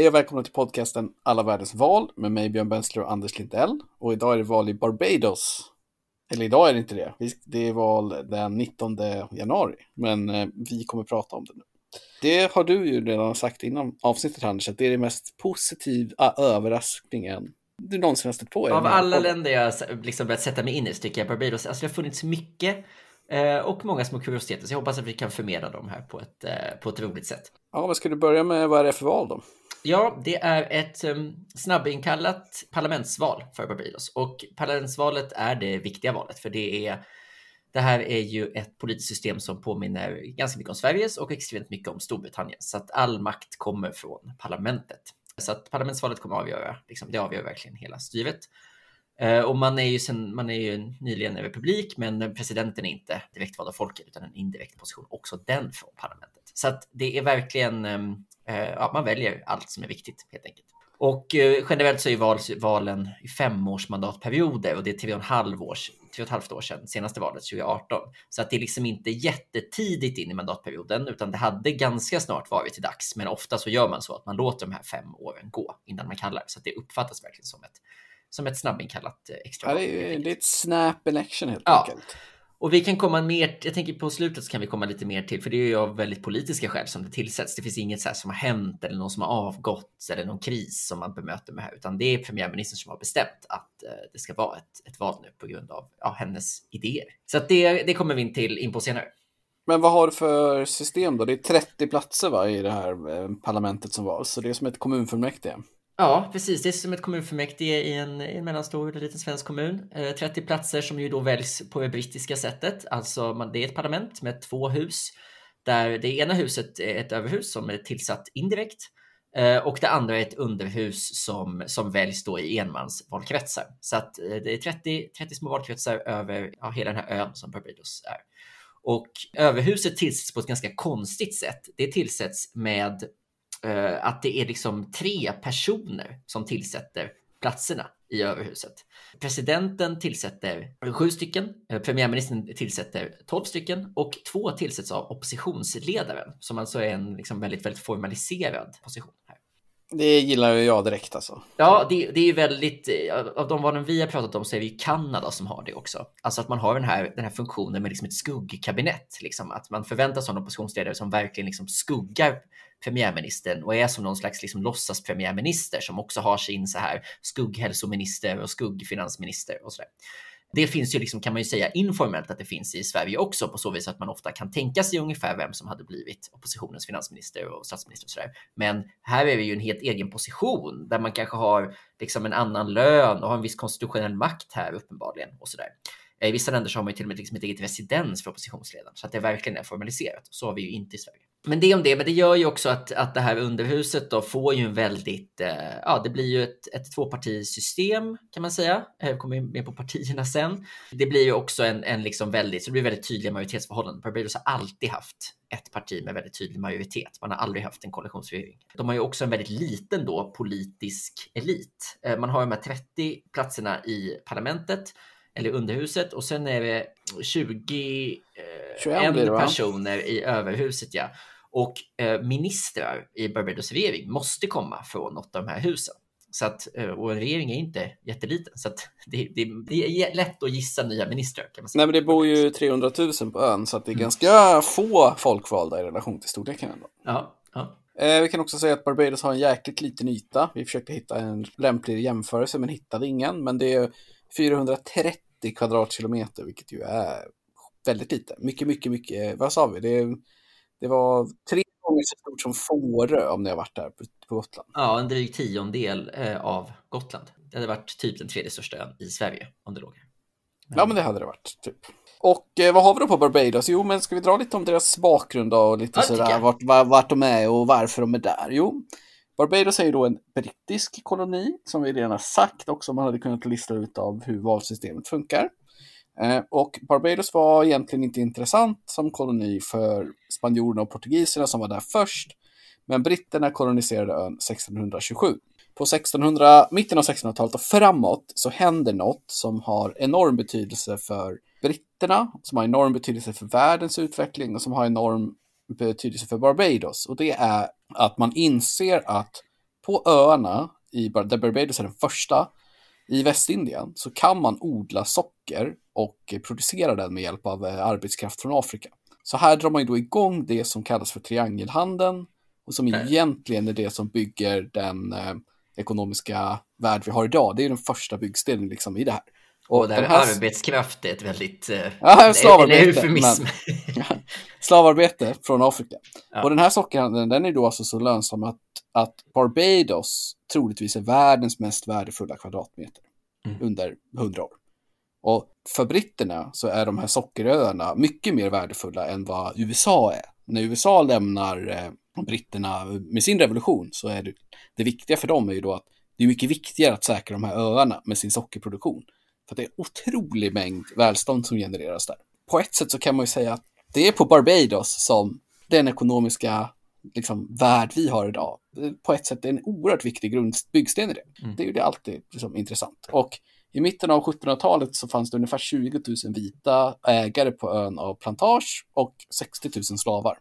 Hej och välkomna till podcasten Alla världens val med mig Björn Bensler och Anders Lindell. Och idag är det val i Barbados. Eller idag är det inte det. Det är val den 19 januari. Men eh, vi kommer prata om det nu. Det har du ju redan sagt innan avsnittet Anders, att det är det mest positiva överraskningen du någonsin har stött på. Av alla länder jag liksom börjat sätta mig in i så tycker jag Barbados, alltså det har funnits mycket eh, och många små kuriositeter. Så jag hoppas att vi kan förmedla dem här på ett, eh, på ett roligt sätt. Ja, vad ska du börja med? Vad är det för val då? Ja, det är ett ehm, um, snabbinkallat parlamentsval för Barbados och parlamentsvalet är det viktiga valet för det är det här är ju ett politiskt system som påminner ganska mycket om Sveriges och extremt mycket om Storbritannien så att all makt kommer från parlamentet. Så att parlamentsvalet kommer att avgöra, liksom, det avgör verkligen hela styret. Eh, och man är ju sen, man är ju nyligen en republik, men presidenten är inte direkt vald av folket utan en indirekt position, också den från parlamentet. Så att det är verkligen um, ja, man väljer allt som är viktigt helt enkelt. Och eh, generellt så är val, valen i femårsmandatperioder och det är tre och en halv års, tre och ett halvt år sedan senaste valet 2018. Så att det är liksom inte jättetidigt in i mandatperioden, utan det hade ganska snart varit till dags. Men ofta så gör man så att man låter de här fem åren gå innan man kallar, så att det uppfattas verkligen som ett som ett snabbinkallat eh, extra. Ja, det, är, det är ett snap election helt ja. enkelt. Och vi kan komma mer, jag tänker på slutet så kan vi komma lite mer till, för det är ju av väldigt politiska skäl som det tillsätts. Det finns inget så här som har hänt eller någon som har avgått eller någon kris som man bemöter med här, utan det är premiärministern som har bestämt att eh, det ska vara ett, ett val nu på grund av ja, hennes idéer. Så att det, det kommer vi in till in på senare. Men vad har du för system då? Det är 30 platser va, i det här eh, parlamentet som var, så det är som ett kommunfullmäktige. Ja, precis. Det är som ett kommunfullmäktige i en, i en mellanstor eller liten svensk kommun. Eh, 30 platser som ju då väljs på det brittiska sättet. Alltså man, det är ett parlament med två hus där det ena huset är ett överhus som är tillsatt indirekt eh, och det andra är ett underhus som, som väljs då i enmansvalkretsar. Så att eh, det är 30, 30 små valkretsar över ja, hela den här ön som Barbados är. Och överhuset tillsätts på ett ganska konstigt sätt. Det tillsätts med eh, att det är liksom tre personer som tillsätter platserna i överhuset. Presidenten tillsätter sju stycken, eh, premiärministern tillsätter tolv stycken och två tillsätts av oppositionsledaren som alltså är en liksom väldigt, väldigt formaliserad position. här. Det gillar jag direkt alltså. Ja, det, det är ju väldigt, eh, av de valen vi har pratat om så är det ju Kanada som har det också. Alltså att man har den här, den här funktionen med liksom ett skuggkabinett, liksom att man förväntar sig en oppositionsledare som verkligen liksom skuggar premiärministern och är som någon slags liksom låtsas premiärminister som också har sin så här skugghälsominister och skuggfinansminister och så där. Det finns ju liksom kan man ju säga informellt att det finns i Sverige också på så vis att man ofta kan tänka sig ungefär vem som hade blivit oppositionens finansminister och statsminister och så där. Men här är det ju en helt egen position där man kanske har liksom en annan lön och har en viss konstitutionell makt här uppenbarligen och så där. Eh, I vissa länder så har man ju till och med liksom ett eget residens för oppositionsledaren så att det verkligen är formaliserat. Så har vi ju inte i Sverige. Men det om det, men det gör ju också att, att det här underhuset då får ju en väldigt, eh, ja det blir ju ett, ett tvåpartisystem kan man säga. Jag kommer med på partierna sen. Det blir ju också en, en liksom väldigt, så det blir väldigt tydliga majoritetsförhållanden. Barbados har alltid haft ett parti med väldigt tydlig majoritet. Man har aldrig haft en koalitionsregering. De har ju också en väldigt liten då politisk elit. Eh, man har de här 30 platserna i parlamentet eller underhuset och sen är det 20 eh, det, personer i överhuset. Ja. Och eh, ministrar i Barbados regering måste komma från något av de här husen. Så att, eh, och en regering är inte jätteliten, så det, det, det, är lätt att gissa nya ministrar. Kan man säga. Nej, men det bor ju 300 000 på ön, så att det är mm. ganska få folkvalda i relation till storleken. Ändå. Ja, ja. Eh, vi kan också säga att Barbados har en jäkligt liten yta. Vi försökte hitta en lämplig jämförelse, men hittade ingen. Men det är 430 kvadratkilometer, vilket ju är väldigt lite. Mycket, mycket, mycket. Vad sa vi? Det, det var tre gånger så stort som Fårö om ni har varit där på, på Gotland. Ja, en dryg tiondel eh, av Gotland. Det hade varit typ den tredje största ön i Sverige om det låg här. Ja, men det hade det varit. Typ. Och eh, vad har vi då på Barbados? Jo, men ska vi dra lite om deras bakgrund och lite ja, sådär, vart, vart de är och varför de är där? Jo, Barbados är ju då en brittisk koloni, som vi redan har sagt också, man hade kunnat lista ut av hur valsystemet funkar. Eh, och Barbados var egentligen inte intressant som koloni för spanjorerna och portugiserna som var där först, men britterna koloniserade ön 1627. På 1600, mitten av 1600-talet och framåt så händer något som har enorm betydelse för britterna, som har enorm betydelse för världens utveckling och som har enorm betydelse för Barbados. Och det är att man inser att på öarna, i, där Barbados är den första, i Västindien så kan man odla socker och producera den med hjälp av eh, arbetskraft från Afrika. Så här drar man ju då igång det som kallas för triangelhandeln och som Nej. egentligen är det som bygger den eh, ekonomiska värld vi har idag. Det är den första byggstenen liksom i det här. Och, här, här arbetskraft är ett väldigt... Eh, ja, slavarbete. Men, slavarbete från Afrika. Ja. Och den här sockerhandeln, den är då alltså så lönsam att, att Barbados troligtvis är världens mest värdefulla kvadratmeter mm. under hundra år. Och för britterna så är de här sockeröarna mycket mer värdefulla än vad USA är. När USA lämnar eh, britterna med sin revolution så är det, det viktiga för dem är ju då att det är mycket viktigare att säkra de här öarna med sin sockerproduktion. För det är otrolig mängd välstånd som genereras där. På ett sätt så kan man ju säga att det är på Barbados som den ekonomiska liksom, värld vi har idag. På ett sätt är en oerhört viktig grundbyggsten i det. Mm. Det är ju det alltid liksom, intressant. Och i mitten av 1700-talet så fanns det ungefär 20 000 vita ägare på ön av plantage och 60 000 slavar.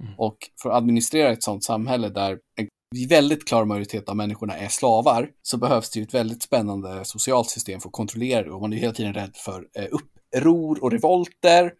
Mm. Och för att administrera ett sådant samhälle där en väldigt klar majoritet av människorna är slavar så behövs det ju ett väldigt spännande socialt system för att kontrollera det och man är hela tiden rädd för eh, uppror och revolter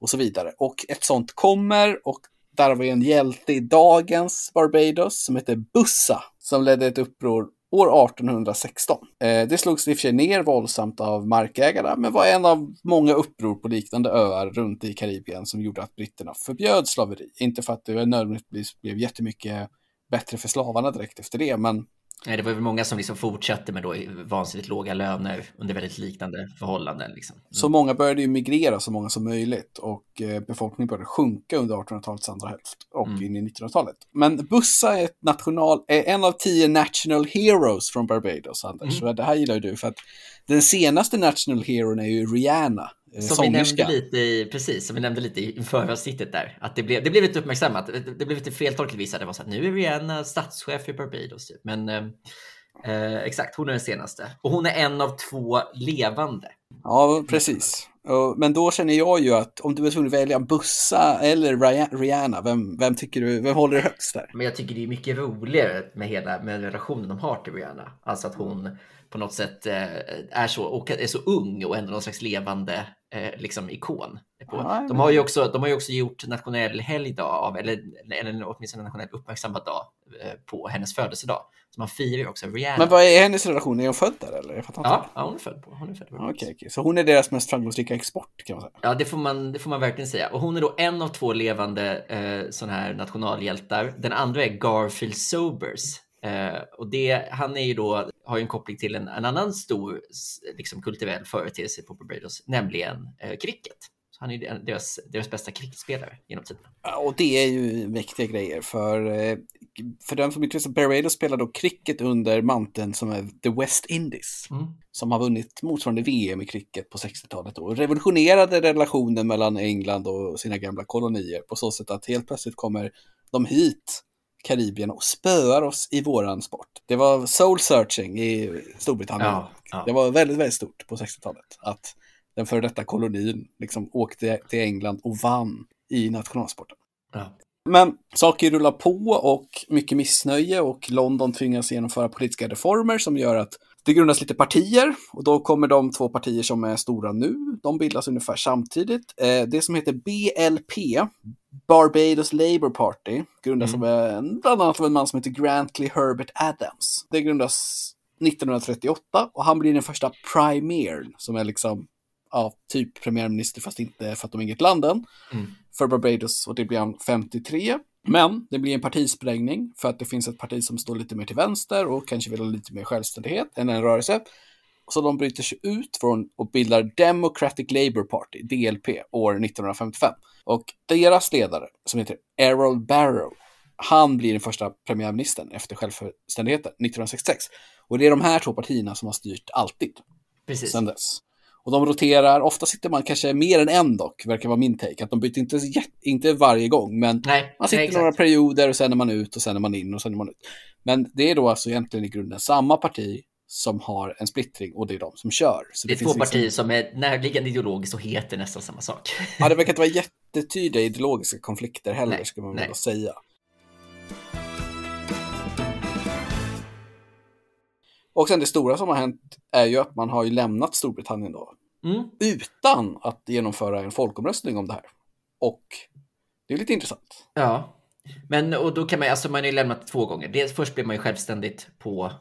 och så vidare. Och ett sånt kommer och där har vi en hjälte i dagens Barbados som heter Bussa som ledde ett uppror år 1816. Eh, det slogs i och för sig ner våldsamt av markägarna, men var en av många uppror på liknande öar runt i Karibien som gjorde att britterna förbjöd slaveri. Inte för att det nödvändigtvis blev jättemycket bättre för slavarna direkt efter det, men Nej, det var väl många som liksom fortsatte med då vansinnigt låga löner under väldigt liknande förhållanden. Liksom. Mm. Så många började ju migrera, så många som möjligt, och eh, befolkningen började sjunka under 1800-talets andra hälft och mm. in i 1900-talet. Men Bussa är, ett national, är en av tio national heroes från Barbados, Anders. Mm. det här gillar ju du, för att den senaste national heroen är ju Rihanna. Eh, som sångerska. vi nämnde lite i, precis, som vi nämnde lite i föravsnittet där. Att det blev, det blev lite uppmärksammat. Det, det blev lite feltolkat vissa. Det var så att nu är Rihanna statschef i Barbados. Typ. Men eh, eh, exakt, hon är den senaste. Och hon är en av två levande. Ja, precis. Men då känner jag ju att om du är tvungen att välja Bussa eller Rihanna, vem, vem tycker du, vem håller högst där? Men jag tycker det är mycket roligare med hela med relationen de har till Rihanna. Alltså att hon på något sätt eh, är så, och är så ung och ändå någon slags levande eh, liksom ikon. På. De, har ju också, de har ju också gjort nationell helgdag av, eller, eller åtminstone nationell uppmärksammad dag eh, på hennes födelsedag. Så man firar ju också Rihanna. Men vad är hennes relation? Är hon född där eller? Jag ja, ja, hon är född på. Hon är född på okay, okay. Så hon är deras mest framgångsrika export kan man säga? Ja, det får man, det får man verkligen säga. Och hon är då en av två levande eh, sådana här nationalhjältar. Den andra är Garfield Sobers Eh, och det, han är ju då, har ju en koppling till en, en annan stor liksom, kulturell företeelse på Barbados, nämligen eh, cricket. Så han är deras, deras bästa cricketspelare genom tiden. Ja, och det är ju mäktiga grejer för, eh, för den som inte vet, Barbados spelar då cricket under manteln som är The West Indies. Mm. Som har vunnit motsvarande VM i cricket på 60-talet och revolutionerade relationen mellan England och sina gamla kolonier på så sätt att helt plötsligt kommer de hit Karibien och spöar oss i våran sport. Det var soul searching i Storbritannien. Ja, ja. Det var väldigt, väldigt stort på 60-talet. Att den före detta kolonin liksom åkte till England och vann i nationalsporten. Ja. Men saker rullar på och mycket missnöje och London tvingas genomföra politiska reformer som gör att det grundas lite partier och då kommer de två partier som är stora nu. De bildas ungefär samtidigt. Eh, det som heter BLP, Barbados Labour Party, grundas mm. av en, bland annat av en man som heter Grantley Herbert Adams. Det grundas 1938 och han blir den första primern som är liksom ja, typ premiärminister fast inte för att de är inget land än. Mm. För Barbados och det blir han 53. Men det blir en partisprängning för att det finns ett parti som står lite mer till vänster och kanske vill ha lite mer självständighet än en rörelse. Så de bryter sig ut från och bildar Democratic Labour Party, DLP, år 1955. Och deras ledare, som heter Errol Barrow, han blir den första premiärministern efter självständigheten 1966. Och det är de här två partierna som har styrt alltid. Precis. Sedan dess. Och de roterar, ofta sitter man kanske mer än en dock, verkar vara min take. Att de byter inte, inte varje gång, men nej, man sitter nej, några perioder och sen är man ut och sen är man in och sen är man ut. Men det är då alltså egentligen i grunden samma parti som har en splittring och det är de som kör. Så det, det är två liksom... partier som är närliggande ideologiskt och heter nästan samma sak. Ja, det verkar inte vara jättetydliga ideologiska konflikter heller, nej, ska man väl säga. Och sen det stora som har hänt är ju att man har ju lämnat Storbritannien då. Mm. Utan att genomföra en folkomröstning om det här. Och det är lite intressant. Ja, men och då kan man, alltså man har ju lämnat två gånger. Dels först blev man ju självständigt på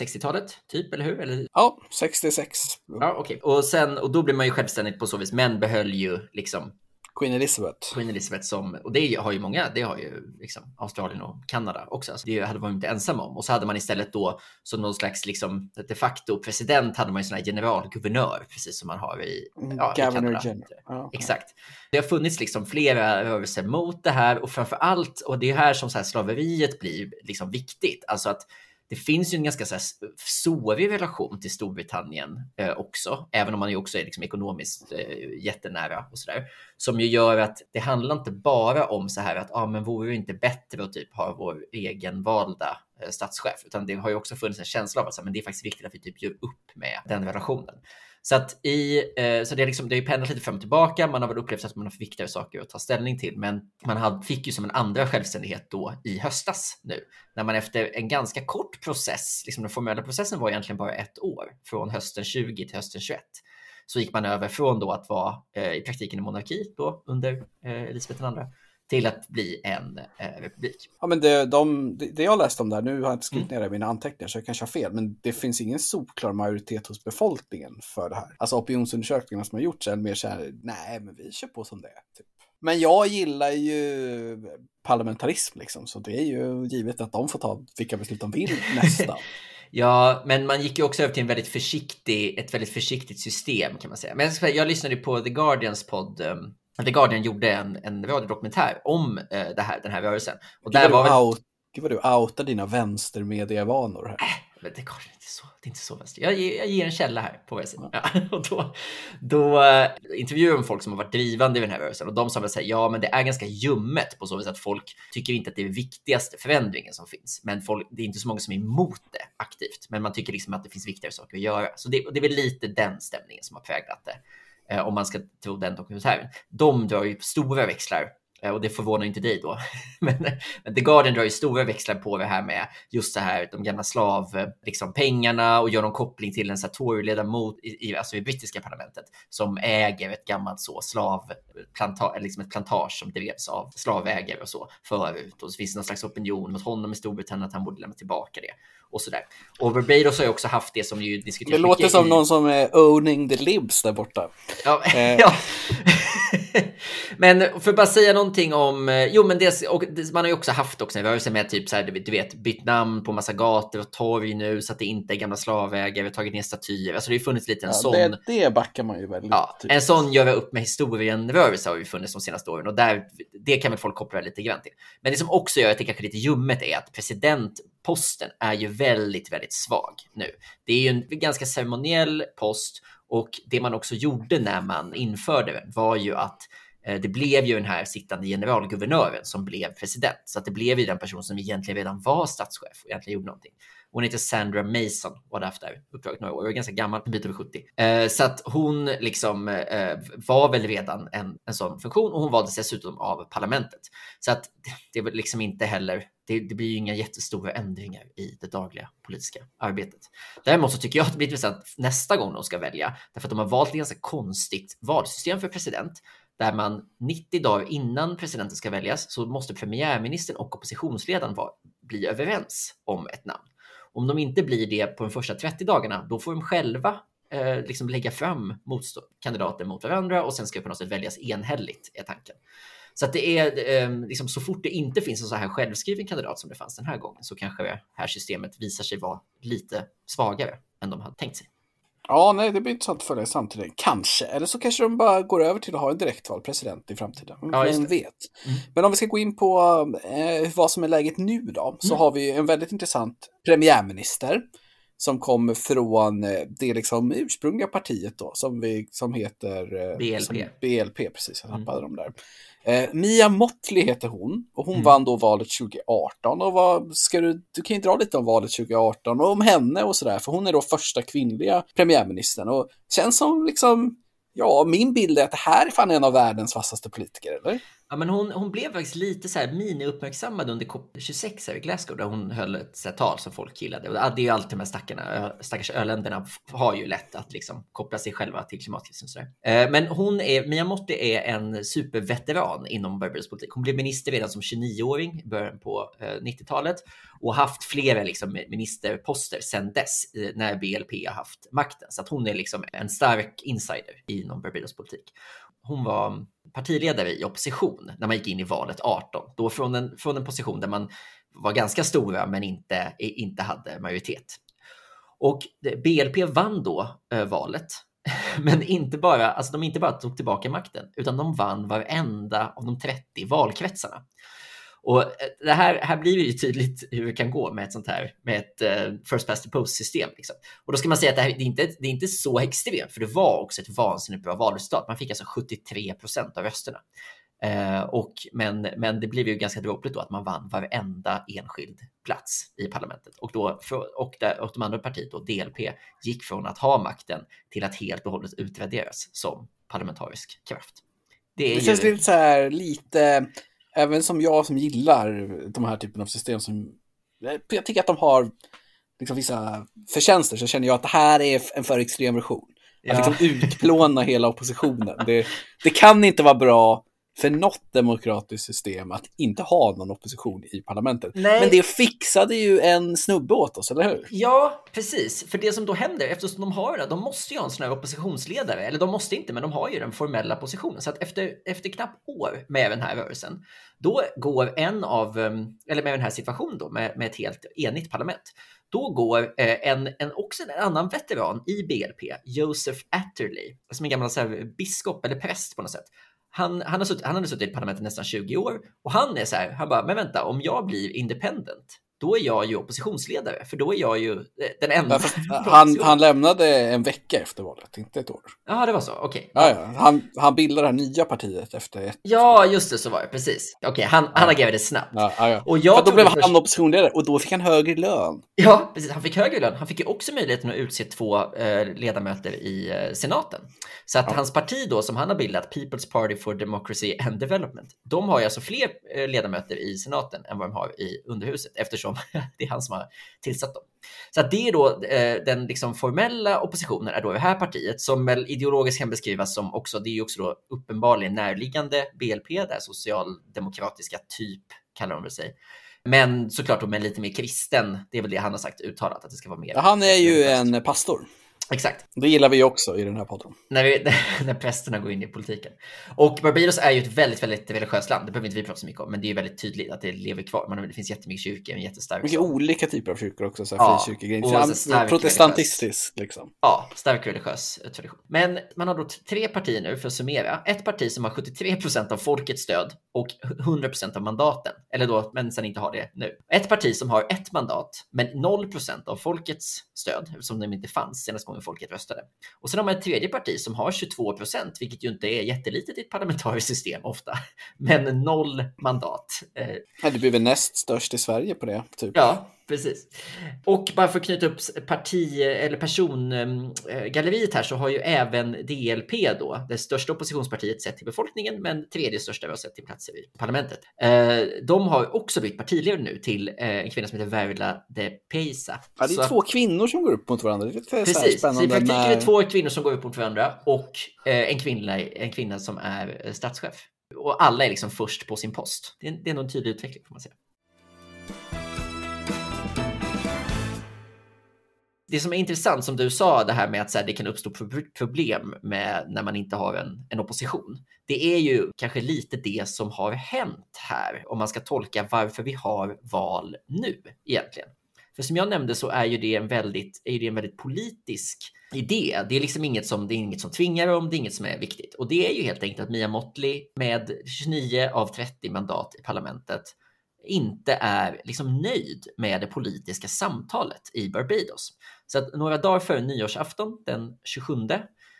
60-talet, typ, eller hur? Eller? Ja, 66. Ja, okej. Okay. Och sen, och då blev man ju självständigt på så vis, men behöll ju liksom Queen Elizabeth. Queen Elizabeth som, och det har ju många, det har ju liksom Australien och Kanada också. Alltså det hade man inte ensam om. Och så hade man istället då som någon slags liksom de facto president hade man ju sån här generalguvernör, precis som man har i, mm, ja, i Kanada. General. Exakt. Det har funnits liksom flera rörelser mot det här och framför allt, och det är här som så här slaveriet blir liksom viktigt, alltså att det finns ju en ganska så här, sårig relation till Storbritannien eh, också, även om man ju också är liksom ekonomiskt eh, jättenära och så där, som ju gör att det handlar inte bara om så här att ah, men vore det inte bättre att typ ha vår egen valda eh, statschef, utan det har ju också funnits en känsla av att men det är faktiskt viktigt att vi typ gör upp med den relationen. Så att i, eh, så det är liksom, det är pendlat lite fram och tillbaka. Man har väl upplevt att man har viktigare saker att ta ställning till, men man hade, fick ju som en andra självständighet då i höstas nu, när man efter en ganska kort process, liksom den formella processen var egentligen bara ett år, från hösten 20 till hösten 21 så gick man över från då att vara eh, i praktiken en monarki då under eh, Elisabeth II till att bli en eh, republik. Ja, men det, de, det jag läst om där, nu har jag inte skrivit mm. ner det i mina anteckningar så jag kanske har fel, men det finns ingen solklar majoritet hos befolkningen för det här. Alltså opinionsundersökningarna som har gjorts är mer så här, nej, men vi kör på som det är. Typ. Men jag gillar ju parlamentarism liksom, så det är ju givet att de får ta vilka beslut de vill nästa. Ja, men man gick ju också över till en väldigt försiktig, ett väldigt försiktigt system kan man säga. Men jag, jag lyssnade på The Guardians podd um, The Guardian gjorde en, en radiodokumentär om eh, det här, den här rörelsen. Och Gud, där var väl... out, Gud vad du outar dina vänstermedievanor här. Äh, men det, är inte så, det är inte så vänster. Jag, jag ger en källa här på vad jag ja. och då, då uh, intervjuade de folk som har varit drivande i den här rörelsen och de sa väl säga ja, men det är ganska ljummet på så vis att folk tycker inte att det är viktigaste förändringen som finns. Men folk, det är inte så många som är emot det aktivt, men man tycker liksom att det finns viktigare saker att göra. Så det, det är väl lite den stämningen som har präglat det. Eh, om man ska tro den dokumentären. De drar ju stora växlar eh, och det förvånar inte dig då. men, men The Guardian drar ju stora växlar på det här med just det här de gamla slav, liksom pengarna och gör någon koppling till en Tory-ledamot i, i, alltså i brittiska parlamentet som äger ett gammalt så slavplantage, liksom ett plantage som drevs av slavägare och så förut. Och så finns det någon slags opinion mot honom i Storbritannien att han borde lämna tillbaka det och sådär. Och Barbados har ju också haft det som ju diskuteras Det låter som i... någon som är owning the libs där borta. Ja, eh. ja. men för att bara säga någonting om, eh, jo men det, och man har ju också haft också en rörelse med typ så här, du vet, bytt namn på massa gator och torg nu så att det inte är gamla slavägare, tagit ner statyer. Alltså det har ju funnits lite en ja, sån. Det, det backar man ju väldigt. Ja, typ. En sån göra upp med historien-rörelse har ju funnits de senaste åren och där, det kan väl folk koppla lite grann till. Men det som också gör att det kanske är lite ljummet är att posten är ju väldigt, väldigt svag nu. Det är ju en ganska ceremoniell post och det man också gjorde när man införde den var ju att eh, det blev ju den här sittande generalguvernören som blev president. Så att det blev ju den person som egentligen redan var statschef och egentligen gjorde någonting. Hon heter Sandra Mason och hade haft det här uppdraget några år och är ganska gammal, en bit över 70. Eh, så att hon liksom eh, var väl redan en, en sån funktion och hon valdes dessutom av parlamentet. Så att det var liksom inte heller det, det, blir ju inga jättestora ändringar i det dagliga politiska arbetet. Däremot så tycker jag att det blir intressant nästa gång de ska välja, därför att de har valt ett ganska konstigt valsystem för president, där man 90 dagar innan presidenten ska väljas så måste premiärministern och oppositionsledaren var, bli överens om ett namn. Om de inte blir det på de första 30 dagarna, då får de själva eh, liksom lägga fram kandidater mot varandra och sen ska det på något sätt väljas enhälligt, är tanken. Så att det är eh, liksom så fort det inte finns en så här självskriven kandidat som det fanns den här gången så kanske det här systemet visar sig vara lite svagare än de hade tänkt sig. Ja, nej, det blir intressant att följa samtidigt. Kanske. Eller så kanske de bara går över till att ha en direktvald president i framtiden. Ja, Vem vet. Mm. Men om vi ska gå in på eh, vad som är läget nu då, så mm. har vi en väldigt intressant premiärminister som kommer från eh, det liksom ursprungliga partiet då, som, vi, som heter eh, BLP. Som BLP, precis, jag tappade mm. dem där. Eh, Mia Motley heter hon och hon mm. vann då valet 2018. Och vad ska du, du kan ju dra lite om valet 2018 och om henne och sådär, för hon är då första kvinnliga premiärministern och känns som liksom, ja, min bild är att det här är fan en av världens vassaste politiker, eller? Ja, men hon, hon blev faktiskt lite så här mini-uppmärksammad under COP26 här i Glasgow där hon höll ett så här, tal som folk gillade. Och det är ju alltid de här stackarna, stackars öländerna har ju lätt att liksom koppla sig själva till klimatkrisen. Eh, men hon är, Mia Motti är en superveteran inom Barbados politik. Hon blev minister redan som 29-åring i början på eh, 90-talet och haft flera liksom, ministerposter sedan dess när BLP har haft makten. Så att hon är liksom en stark insider inom Barbados politik hon var partiledare i opposition när man gick in i valet 18. Då från en, från en position där man var ganska stora men inte, inte hade majoritet. Och BLP vann då eh, valet. Men inte bara, alltså de inte bara tog tillbaka makten, utan de vann varenda av de 30 valkretsarna. Och eh, det här, här blir ju tydligt hur det kan gå med ett sånt här, med ett uh, first past the post system. Liksom. Och då ska man säga att det, här, det, är inte, det är inte så extremt, för det var också ett vansinnigt bra valresultat. Man fick alltså 73 procent av rösterna. Uh, och, men, men det blev ju ganska dråpligt då att man vann varenda enskild plats i parlamentet. Och, då, och, där, och de andra partiet, då, DLP, gick från att ha makten till att helt och hållet utraderas som parlamentarisk kraft. Det, det känns ju... lite så här, lite även som jag som gillar de här typen av system som, jag tycker att de har liksom vissa förtjänster så känner jag att det här är en för extrem version. Att ja. liksom utplåna hela oppositionen. Det, det kan inte vara bra för något demokratiskt system att inte ha någon opposition i parlamentet. Nej. Men det fixade ju en snubbe åt oss, eller hur? Ja, precis. För det som då händer, eftersom de har det, de måste ju ha en sån här oppositionsledare, eller de måste inte, men de har ju den formella positionen. Så att efter, efter knappt år med den här rörelsen, då går en av, ehm, eller med den här situationen då, med, med ett helt enigt parlament, då går eh, en, en, också en annan veteran i BLP, Joseph Atterley, som en gammal så här, biskop eller präst på något sätt han, han, har suttit, han hade suttit i parlamentet nästan 20 år och han är så här, han bara, men vänta, om jag blir independent, då är jag ju oppositionsledare, för då är jag ju eh, den enda. Ja, han, han lämnade en vecka efter valet, inte ett år. Ja, det var så, okej. Okay. Ja, ja. Han, han bildade det här nya partiet efter ett Ja, just det, så var det, precis. Okej, okay, han, han agerade snabbt. Och jag för då blev han först... oppositionsledare och då fick han högre lön. Ja, precis. Han fick högre lön. Han fick ju också möjligheten att utse två eh, ledamöter i eh, senaten. Så att hans parti då, som han har bildat, People's Party for Democracy and Development, de har ju alltså fler eh, ledamöter i senaten än vad de har i underhuset, eftersom eftersom det är han som har tillsatt dem. Så det är då eh, den liksom formella oppositionen är då det här partiet som väl ideologiskt kan beskrivas som också, det är ju också då uppenbarligen närliggande BLP, där socialdemokratiska typ kallar de det sig. Men såklart då med lite mer kristen, det är väl det han har sagt uttalat att det ska vara mer. Ja, han är ju en pastor. Exakt. Det gillar vi också i den här podden. När, vi, när prästerna går in i politiken. Och Barbados är ju ett väldigt, väldigt religiöst land. Det behöver inte vi prata så mycket om, men det är väldigt tydligt att det lever kvar. Man, det finns jättemycket kyrkor, en jättestark. Mycket olika typer av kyrkor också, så här ja, frikyrkogrejer. Protestantistiskt liksom. Ja, stark religiös tradition. Men man har då tre partier nu för att summera. Ett parti som har 73 procent av folkets stöd och 100 procent av mandaten, eller då, men sen inte har det nu. Ett parti som har ett mandat, men 0 procent av folkets stöd, eftersom de inte fanns senast gången folket röstade. Och sen har man ett tredje parti som har 22 procent, vilket ju inte är jättelitet i ett parlamentariskt system ofta, men noll mandat. Ja, det blir väl näst störst i Sverige på det. Typ. Ja, precis. Och bara för att knyta upp parti eller persongalleriet här så har ju även DLP då, det största oppositionspartiet sett till befolkningen, men tredje största sett till platser i parlamentet. Eh, de har också bytt partiledare nu till eh, en kvinna som heter Verla de Peisa. Ja, det är så... två kvinnor som går upp mot varandra. Det är precis, så i praktiken är det två kvinnor som går upp mot varandra och eh, en, kvinna, en kvinna som är statschef. Och alla är liksom först på sin post. Det är, det är nog en tydlig utveckling får man säga. Det som är intressant som du sa, det här med att så här, det kan uppstå problem med när man inte har en, en opposition. Det är ju kanske lite det som har hänt här om man ska tolka varför vi har val nu egentligen. För som jag nämnde så är ju det en väldigt, är det en väldigt politisk idé. Det är liksom inget som, det är inget som tvingar dem, det är inget som är viktigt. Och det är ju helt enkelt att Mia Motley med 29 av 30 mandat i parlamentet inte är liksom nöjd med det politiska samtalet i Barbados. Så att några dagar före nyårsafton, den 27,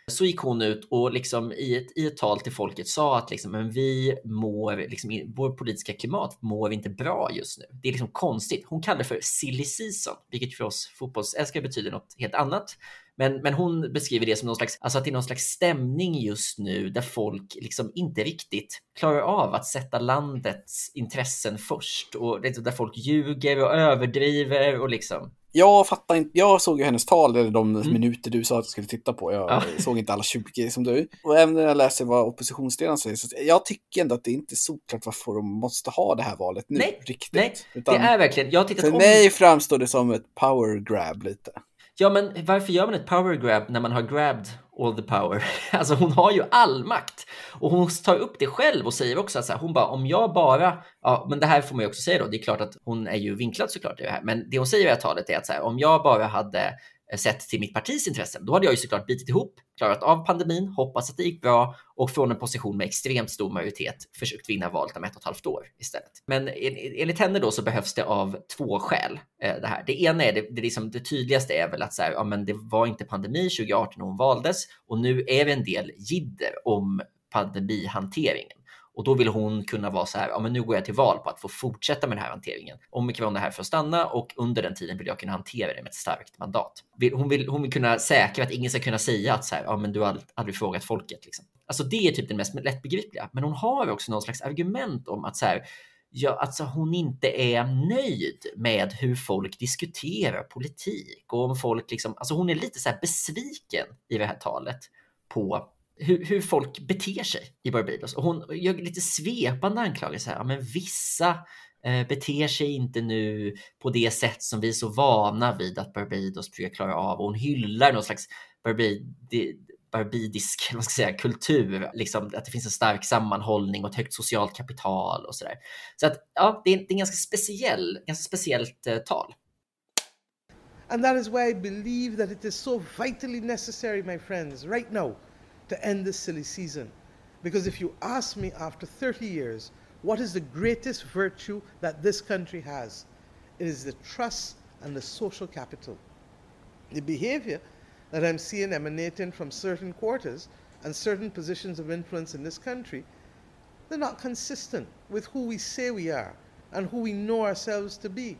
så gick hon ut och liksom i ett, i ett tal till folket sa att liksom, men vi mår, liksom, vår politiska klimat mår inte bra just nu. Det är liksom konstigt. Hon kallar det för silly season, vilket för oss fotbollsälskare betyder något helt annat. Men, men hon beskriver det som någon slags, alltså att det är någon slags stämning just nu där folk liksom inte riktigt klarar av att sätta landets intressen först och liksom där folk ljuger och överdriver och liksom jag fattar inte, jag såg ju hennes tal, eller de mm. minuter du sa att jag skulle titta på. Jag ja. såg inte alla 20 som du. Och även när jag läser vad oppositionsledaren säger, så jag tycker ändå att det inte är solklart varför de måste ha det här valet nu. Nej, riktigt. nej Utan det är verkligen, jag tittat För om... mig framstår det som ett power grab lite. Ja, men varför gör man ett power grab när man har grabbed all the power? Alltså hon har ju all makt och hon tar upp det själv och säger också att så här, hon bara om jag bara, ja, men det här får man ju också säga då. Det är klart att hon är ju vinklad såklart i det här, men det hon säger i det här talet är att så här, om jag bara hade Eh, sett till mitt partis intressen, då hade jag ju såklart bitit ihop, klarat av pandemin, hoppats att det gick bra och från en position med extremt stor majoritet försökt vinna valet om ett och ett halvt år istället. Men enligt henne då så behövs det av två skäl eh, det här. Det ena är det, det, liksom, det tydligaste är väl att så här, ja, men det var inte pandemi 2018 när hon valdes och nu är det en del jidder om pandemihanteringen. Och då vill hon kunna vara så här, ja men nu går jag till val på att få fortsätta med den här hanteringen. Omikron är här för att stanna och under den tiden vill jag kunna hantera det med ett starkt mandat. Hon vill, hon vill kunna säkra att ingen ska kunna säga att så här, ja men du har aldrig frågat folket. Liksom. Alltså det är typ det mest lättbegripliga. Men hon har också någon slags argument om att så här, ja, alltså hon inte är nöjd med hur folk diskuterar politik och om folk liksom, alltså hon är lite så här besviken i det här talet på hur, hur, folk beter sig i Barbados. Och hon gör lite svepande anklagelser. Ja, men vissa eh, beter sig inte nu på det sätt som vi är så vana vid att Barbados försöker klara av. Och hon hyllar någon slags barbidi, barbidisk vad ska jag säga, kultur, liksom, att det finns en stark sammanhållning och ett högt socialt kapital och sådär. Så att ja, det är, det är en ganska speciell, ganska speciellt eh, tal. And that is why I believe that it is so vitally necessary, my friends, right now, to end this silly season. Because if you ask me after 30 years, what is the greatest virtue that this country has? It is the trust and the social capital. The behavior that I'm seeing emanating from certain quarters and certain positions of influence in this country, they're not consistent with who we say we are and who we know ourselves to be.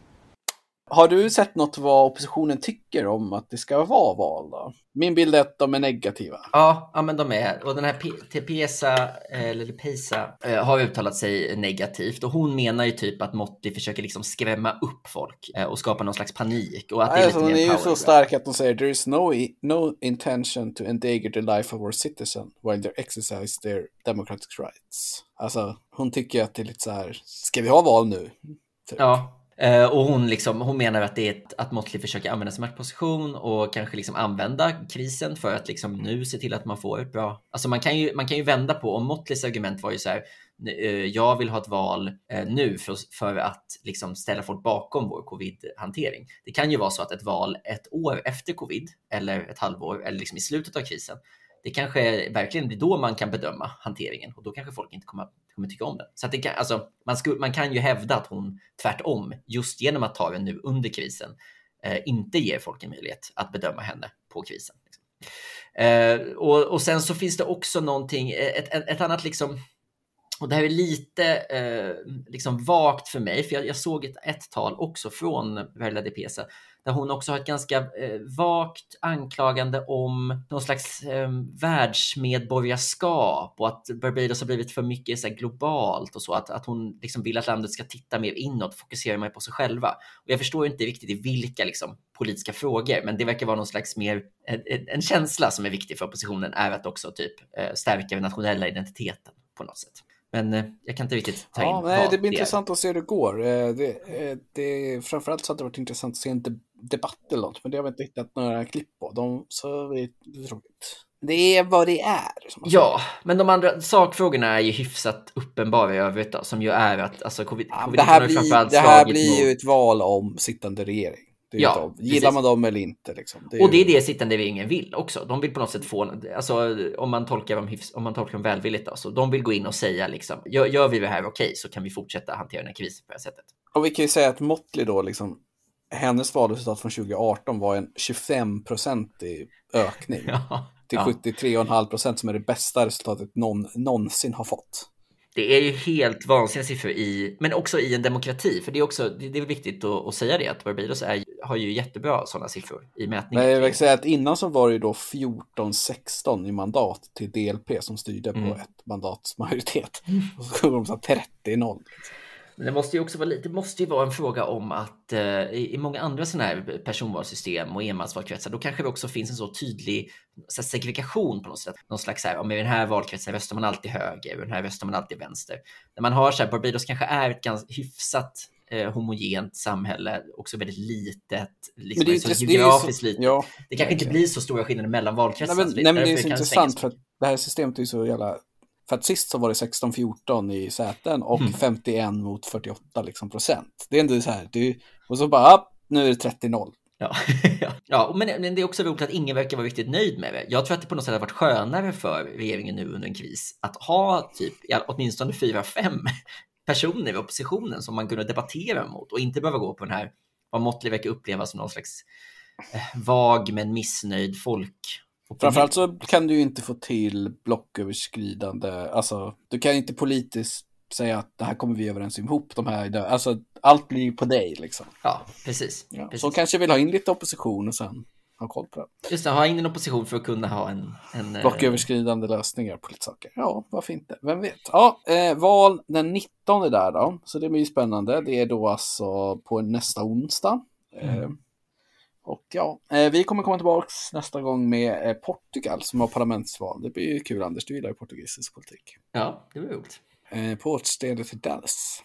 Har du sett något vad oppositionen tycker om att det ska vara val? Då? Min bild är att de är negativa. Ja, ja men de är. Och den här Tepesa, eller Pesa, eh, har uttalat sig negativt. Och hon menar ju typ att Motti försöker liksom skrämma upp folk eh, och skapa någon slags panik. Och att det är, alltså, lite är ju så stark att de säger there is no, no intention to endanger the life of our citizen while they exercise their democratic rights. Alltså, hon tycker att det är lite så här, ska vi ha val nu? Typ. Ja, Eh, och hon, liksom, hon menar att det är ett, att Motley försöker använda sin maktposition och kanske liksom använda krisen för att liksom nu se till att man får ett bra... Alltså man kan ju, man kan ju vända på, om Motleys argument var ju så här, eh, jag vill ha ett val eh, nu för, för att liksom ställa folk bakom vår covid-hantering. Det kan ju vara så att ett val ett år efter covid eller ett halvår eller liksom i slutet av krisen det kanske verkligen blir då man kan bedöma hanteringen och då kanske folk inte kommer, kommer tycka om den. Så att det kan, alltså, man, skulle, man kan ju hävda att hon tvärtom, just genom att ta den nu under krisen, eh, inte ger folk en möjlighet att bedöma henne på krisen. Liksom. Eh, och, och sen så finns det också någonting, eh, ett, ett, ett annat liksom, och det här är lite eh, liksom vagt för mig, för jag, jag såg ett, ett tal också från Verla de Pesa där hon också har ett ganska eh, vagt anklagande om någon slags eh, världsmedborgarskap och att Barbados har blivit för mycket så här, globalt och så. Att, att hon liksom vill att landet ska titta mer inåt, fokusera mer på sig själva. Och jag förstår inte riktigt i vilka liksom, politiska frågor, men det verkar vara någon slags mer en, en känsla som är viktig för oppositionen är att också typ eh, stärka den nationella identiteten på något sätt. Men eh, jag kan inte riktigt ta ja, in nej, Det blir det intressant är. att se hur det går. Eh, det, eh, det, framförallt så hade det varit intressant att se en debatt eller något, men det har vi inte hittat några klipp på. De, så det är tråkigt. Det är vad det är. Ja, men de andra sakfrågorna är ju hyfsat uppenbara i övrigt då, som ju är att alltså, covid, ja, det här blir, det här blir ju ett val om sittande regering. Ja, Gillar precis. man dem eller inte? Liksom. Det och det är det sittande regeringen vill också. De vill på något sätt få, alltså, om, man tolkar dem hyfs, om man tolkar dem välvilligt, då, så de vill gå in och säga liksom, gör, gör vi det här okej okay, så kan vi fortsätta hantera den här krisen på det här sättet. Och vi kan ju säga att Motley då, liksom, hennes valresultat från 2018 var en 25-procentig ökning. Ja. till ja. 73,5 procent som är det bästa resultatet någon någonsin har fått. Det är ju helt vansinniga siffror i, men också i en demokrati. För det är också, det är viktigt att, att säga det, att Barbados är, har ju jättebra sådana siffror i mätningar. Nej, jag vill säga att innan så var det ju då 14-16 i mandat till DLP som styrde mm. på ett mandats majoritet. Och så kom de så 30-0. Men det måste ju också vara det måste ju vara en fråga om att eh, i, många andra sådana här personvalssystem och enmansvalkretsar, då kanske det också finns en så tydlig så här, segregation på något sätt. Någon slags så här, om i den här valkretsen röstar man alltid höger, och i den här röstar man alltid vänster. När man har så här, Barbados kanske är ett ganska hyfsat eh, homogent samhälle, också väldigt litet, liksom, det är så geografiskt litet. Ja, det kanske inte blir så stora skillnader mellan valkretsarna. Nej, men, nej, men det är så intressant för att det här systemet är så jävla för att sist så var det 16-14 i säten och mm. 51 mot 48 liksom procent. Det är ändå så här, du, och så bara, ja, nu är det 30-0. Ja, ja men, men det är också roligt att ingen verkar vara riktigt nöjd med det. Jag tror att det på något sätt har varit skönare för regeringen nu under en kris att ha typ ja, åtminstone fyra, fem personer i oppositionen som man kunde debattera mot och inte behöva gå på den här, vad Motley verkar uppleva som någon slags eh, vag men missnöjd folk Framförallt så kan du ju inte få till blocköverskridande, alltså du kan inte politiskt säga att det här kommer vi överens ihop, de här, alltså allt blir ju på dig liksom. Ja, precis. Ja, precis. Så kanske vill ha in lite opposition och sen ha koll på det. Just det, ha in en opposition för att kunna ha en... en eh, Blocköverskridande äh... lösningar på lite saker. Ja, varför inte? Vem vet? Ja, eh, val den 19 där då, så det blir spännande. Det är då alltså på nästa onsdag. Mm. Eh, och ja, eh, vi kommer komma tillbaka nästa gång med eh, Portugal som har parlamentsval. Det blir ju kul Anders, du gillar ju portugisisk politik. Ja, det blir roligt. Eh, på återseende till Dallas.